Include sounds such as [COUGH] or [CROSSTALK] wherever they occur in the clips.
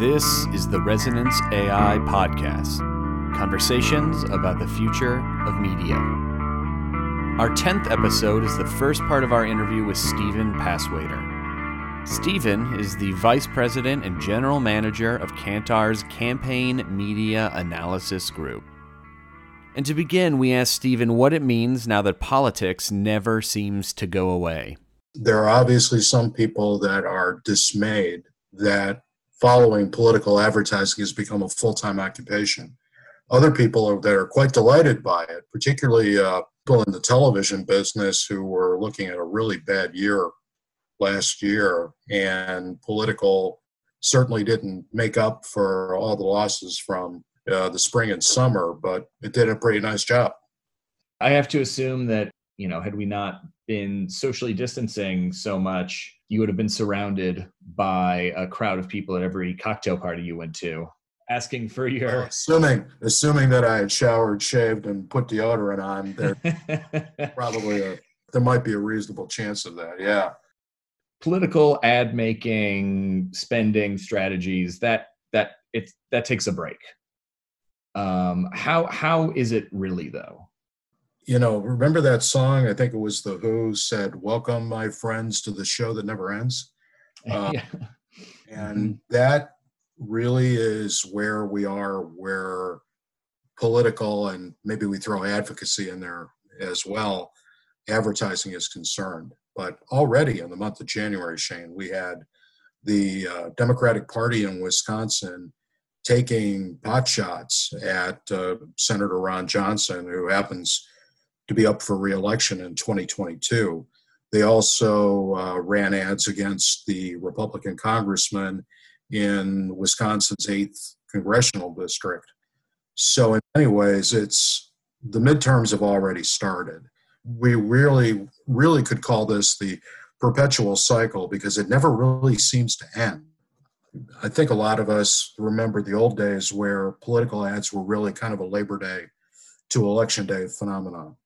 This is the Resonance AI Podcast conversations about the future of media. Our 10th episode is the first part of our interview with Steven Passwaiter. Steven is the Vice President and General Manager of Kantar's Campaign Media Analysis Group. And to begin, we asked Steven what it means now that politics never seems to go away. There are obviously some people that are dismayed that following political advertising has become a full time occupation. Other people are, that are quite delighted by it, particularly uh, people in the television business who were looking at a really bad year last year, and political certainly didn't make up for all the losses from uh, the spring and summer, but it did a pretty nice job. I have to assume that, you know, had we not been socially distancing so much, you would have been surrounded by a crowd of people at every cocktail party you went to asking for your assuming assuming that i had showered shaved and put deodorant on there [LAUGHS] probably a, there might be a reasonable chance of that yeah. Political ad making spending strategies that that it that takes a break. Um how how is it really though you know, remember that song? I think it was The Who said, Welcome, my friends, to the show that never ends. Uh, [LAUGHS] yeah. And mm-hmm. that really is where we are, where political and maybe we throw advocacy in there as well, advertising is concerned. But already in the month of January, Shane, we had the uh, Democratic Party in Wisconsin taking pot shots at uh, Senator Ron Johnson, who happens to be up for reelection in 2022. They also uh, ran ads against the Republican congressman in Wisconsin's 8th congressional district. So, in many ways, it's the midterms have already started. We really, really could call this the perpetual cycle because it never really seems to end. I think a lot of us remember the old days where political ads were really kind of a Labor Day to Election Day phenomenon.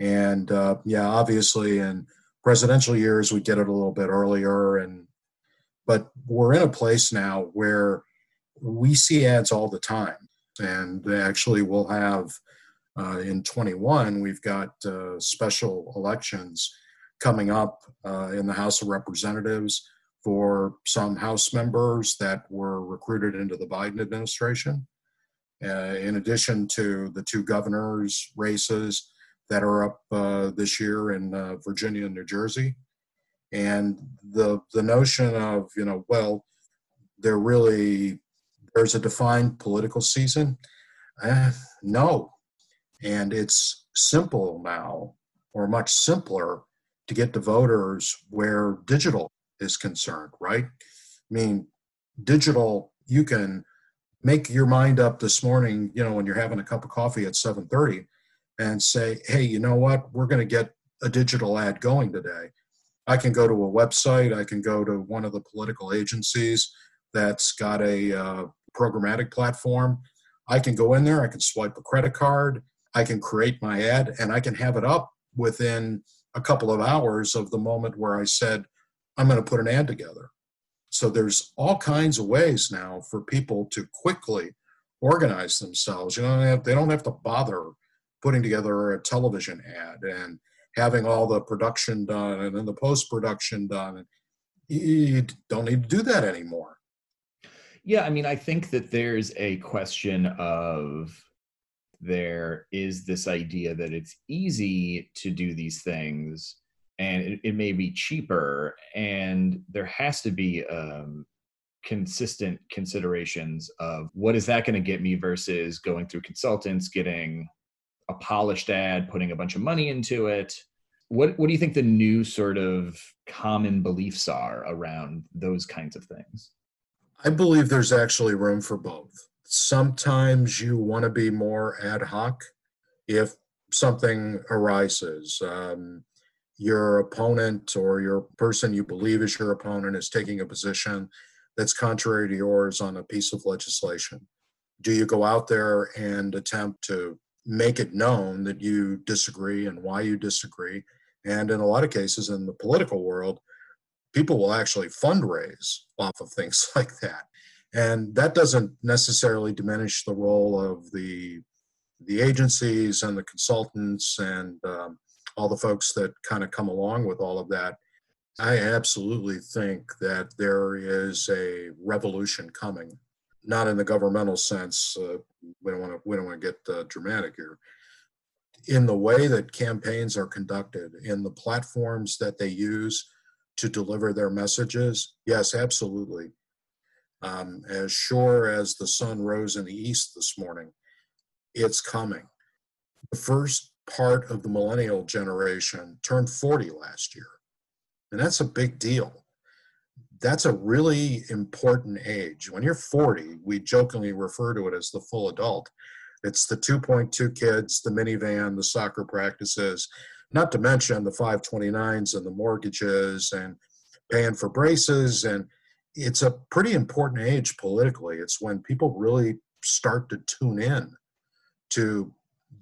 And uh, yeah, obviously in presidential years we get it a little bit earlier, and but we're in a place now where we see ads all the time, and actually we'll have uh, in 21 we've got uh, special elections coming up uh, in the House of Representatives for some House members that were recruited into the Biden administration. Uh, in addition to the two governors' races, that are up uh, this year in uh, Virginia and New Jersey. And the the notion of you know well, there really there's a defined political season. Eh, no, and it's simple now, or much simpler, to get to voters where digital is concerned. Right? I mean, digital you can make your mind up this morning. You know when you're having a cup of coffee at seven thirty and say, hey, you know what? We're going to get a digital ad going today. I can go to a website, I can go to one of the political agencies that's got a uh, programmatic platform. I can go in there, I can swipe a credit card, I can create my ad, and I can have it up within a couple of hours of the moment where I said, I'm going to put an ad together. So there's all kinds of ways now for people to quickly organize themselves. You know, they don't have to bother putting together a television ad and having all the production done and then the post production done. You don't need to do that anymore. Yeah, I mean, I think that there's a question of there is this idea that it's easy to do these things and it, it may be cheaper and there has to be um, consistent considerations of what is that going to get me versus going through consultants getting a polished ad, putting a bunch of money into it. What what do you think the new sort of common beliefs are around those kinds of things? I believe there's actually room for both. Sometimes you want to be more ad hoc if something arises. Um, your opponent or your person you believe is your opponent is taking a position that's contrary to yours on a piece of legislation. Do you go out there and attempt to make it known that you disagree and why you disagree. And in a lot of cases in the political world, people will actually fundraise off of things [LAUGHS] like that. And that doesn't necessarily diminish the role of the the agencies and the consultants and um, all the folks that kind of come along with all of that. I absolutely think that there is a revolution coming, not in the governmental sense. Uh, we don't want to we don't want to get uh, dramatic here. In the way that campaigns are conducted, in the platforms that they use to deliver their messages, yes, absolutely. Um, as sure as the sun rose in the east this morning, it's coming. The first part of the millennial generation turned 40 last year, and that's a big deal. That's a really important age. When you're 40, we jokingly refer to it as the full adult. It's the 2.2 kids, the minivan, the soccer practices, not to mention the 529s and the mortgages and paying for braces. And it's a pretty important age politically. It's when people really start to tune in to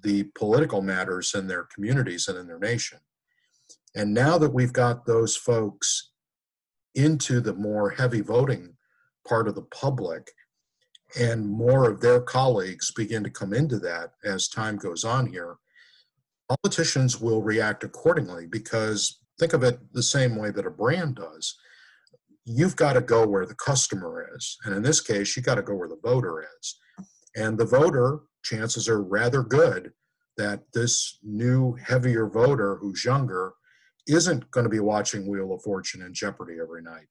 the political matters in their communities and in their nation. And now that we've got those folks into the more heavy voting part of the public, and more of their colleagues begin to come into that as time goes on here, politicians will react accordingly because think of it the same way that a brand does. You've got to go where the customer is. And in this case, you've got to go where the voter is. And the voter chances are rather good that this new heavier voter who's younger isn't going to be watching Wheel of Fortune and Jeopardy every night.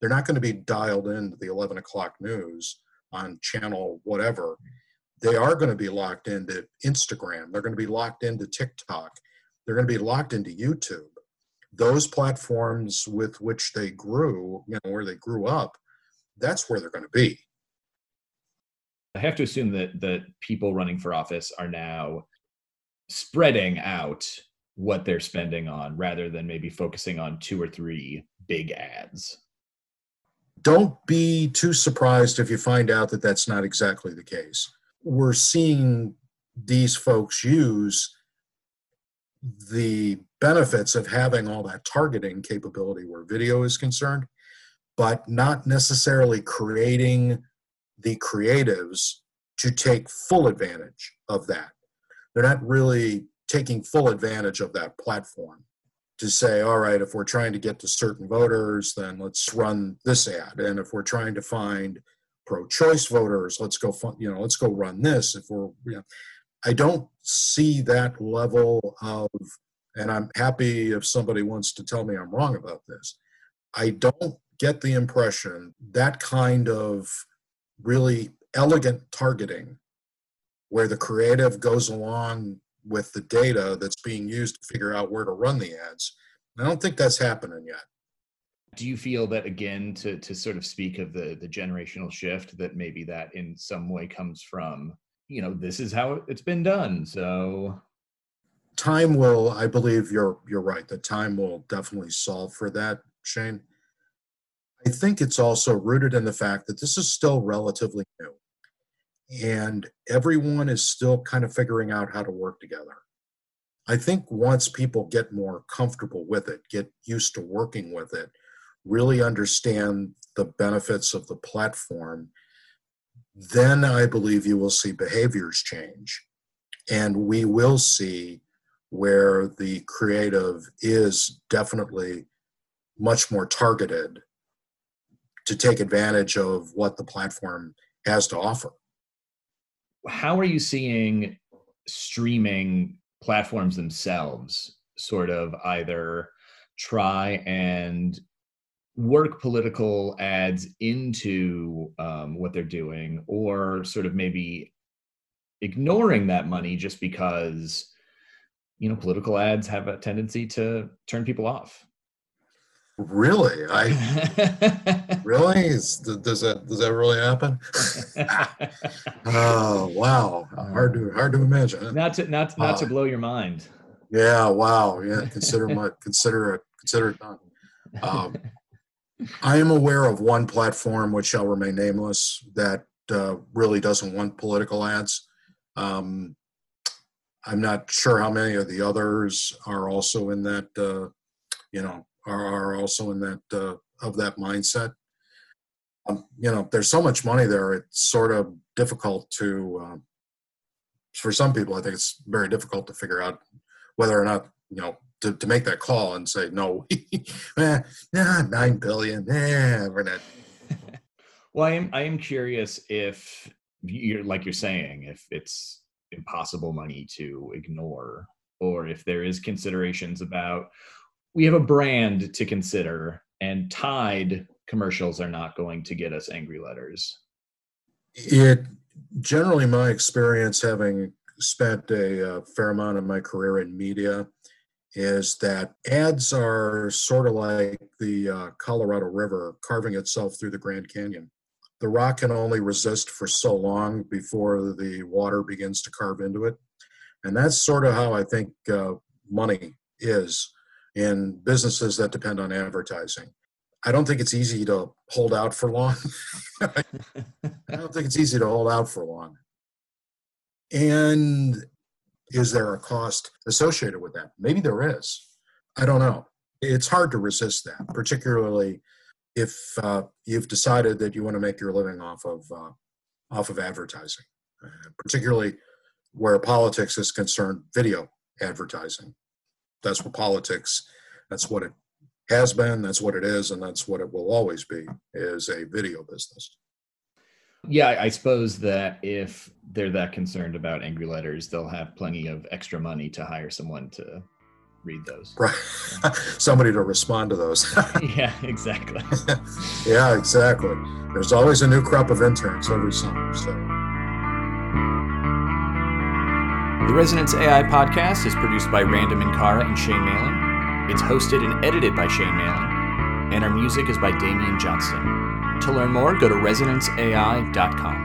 They're not going to be dialed into the 11 o'clock news on channel whatever. They are going to be locked into Instagram. They're going to be locked into TikTok. They're going to be locked into YouTube. Those platforms with which they grew, you know, where they grew up, that's where they're going to be. I have to assume that that people running for office are now spreading out what they're spending on rather than maybe focusing on two or three big ads. Don't be too surprised if you find out that that's not exactly the case. We're seeing these folks use the benefits of having all that targeting capability where video is concerned, but not necessarily creating the creatives to take full advantage of that. They're not really taking full advantage of that platform to say, all right, if we're trying to get to certain voters, then let's run this ad. And if we're trying to find pro-choice voters, let's go, you know, let's go run this. If we're, you know, I don't see that level of, and I'm happy if somebody wants to tell me I'm wrong about this. I don't get the impression that kind of really elegant targeting where the creative goes along with the data that's being used to figure out where to run the ads. I don't think that's happening yet. Do you feel that again to to sort of speak of the the generational shift that maybe that in some way comes from, you know, this is how it's been done. So time will I believe you're you're right. The time will definitely solve for that, Shane. I think it's also rooted in the fact that this is still relatively new and everyone is still kind of figuring out how to work together. I think once people get more comfortable with it, get used to working with it, really understand the benefits of the platform, then I believe you will see behaviors change. And we will see where the creative is definitely much more targeted to take advantage of what the platform has to offer. How are you seeing streaming platforms themselves sort of either try and work political ads into um, what they're doing or sort of maybe ignoring that money just because you know political ads have a tendency to turn people off Really? I [LAUGHS] really is, does that does that really happen? [LAUGHS] oh wow, hard to hard to imagine. Not to not not uh, to blow your mind. Yeah. Wow. Yeah. [LAUGHS] Consider my consider it consider it done. Um, I am aware of one platform which shall remain nameless that uh, really doesn't want political ads. Um, I'm not sure how many of the others are also in that. Uh, you know, are, are also in that uh, of that mindset. um, you know, there's so much money there. It's sort of difficult to, um, for some people, I think it's very difficult to figure out whether or not, you know, to, to make that call and say, no, [LAUGHS] eh, nah, nine billion, eh, we're not. [LAUGHS] well, I am, I am curious if you're like you're saying, if it's impossible money to ignore, or if there is considerations about, we have a brand to consider and Tide commercials are not going to get us angry letters. It generally, my experience having spent a, a fair amount of my career in media is that ads are sort of like the uh, Colorado River carving itself through the Grand Canyon. The rock can only resist for so long before the water begins to carve into it. And that's sort of how I think uh, money is in businesses that depend on advertising. I don't think it's easy to hold out for long. I don't think it's easy to hold out for long. And is there a cost associated with that? Maybe there is. I don't know. It's hard to resist that, particularly if uh, you've decided that you want to make your living off of uh, off of advertising, uh, particularly where politics is concerned, video advertising. That's what politics. That's what it has been. That's what it is, and that's what it will always be. Is a video business. Yeah, I suppose that if they're that concerned about angry letters, they'll have plenty of extra money to hire someone to read those. [LAUGHS] Right. Somebody to respond to those. [LAUGHS] yeah, exactly. [LAUGHS] yeah, exactly. There's always a new crop of interns every summer. So. The Resonance AI podcast is produced by Random Inkara and Shane Malin. It's hosted and edited by Shane Malin, and our music is by Damian Johnston. To learn more, go to resonanceai.com.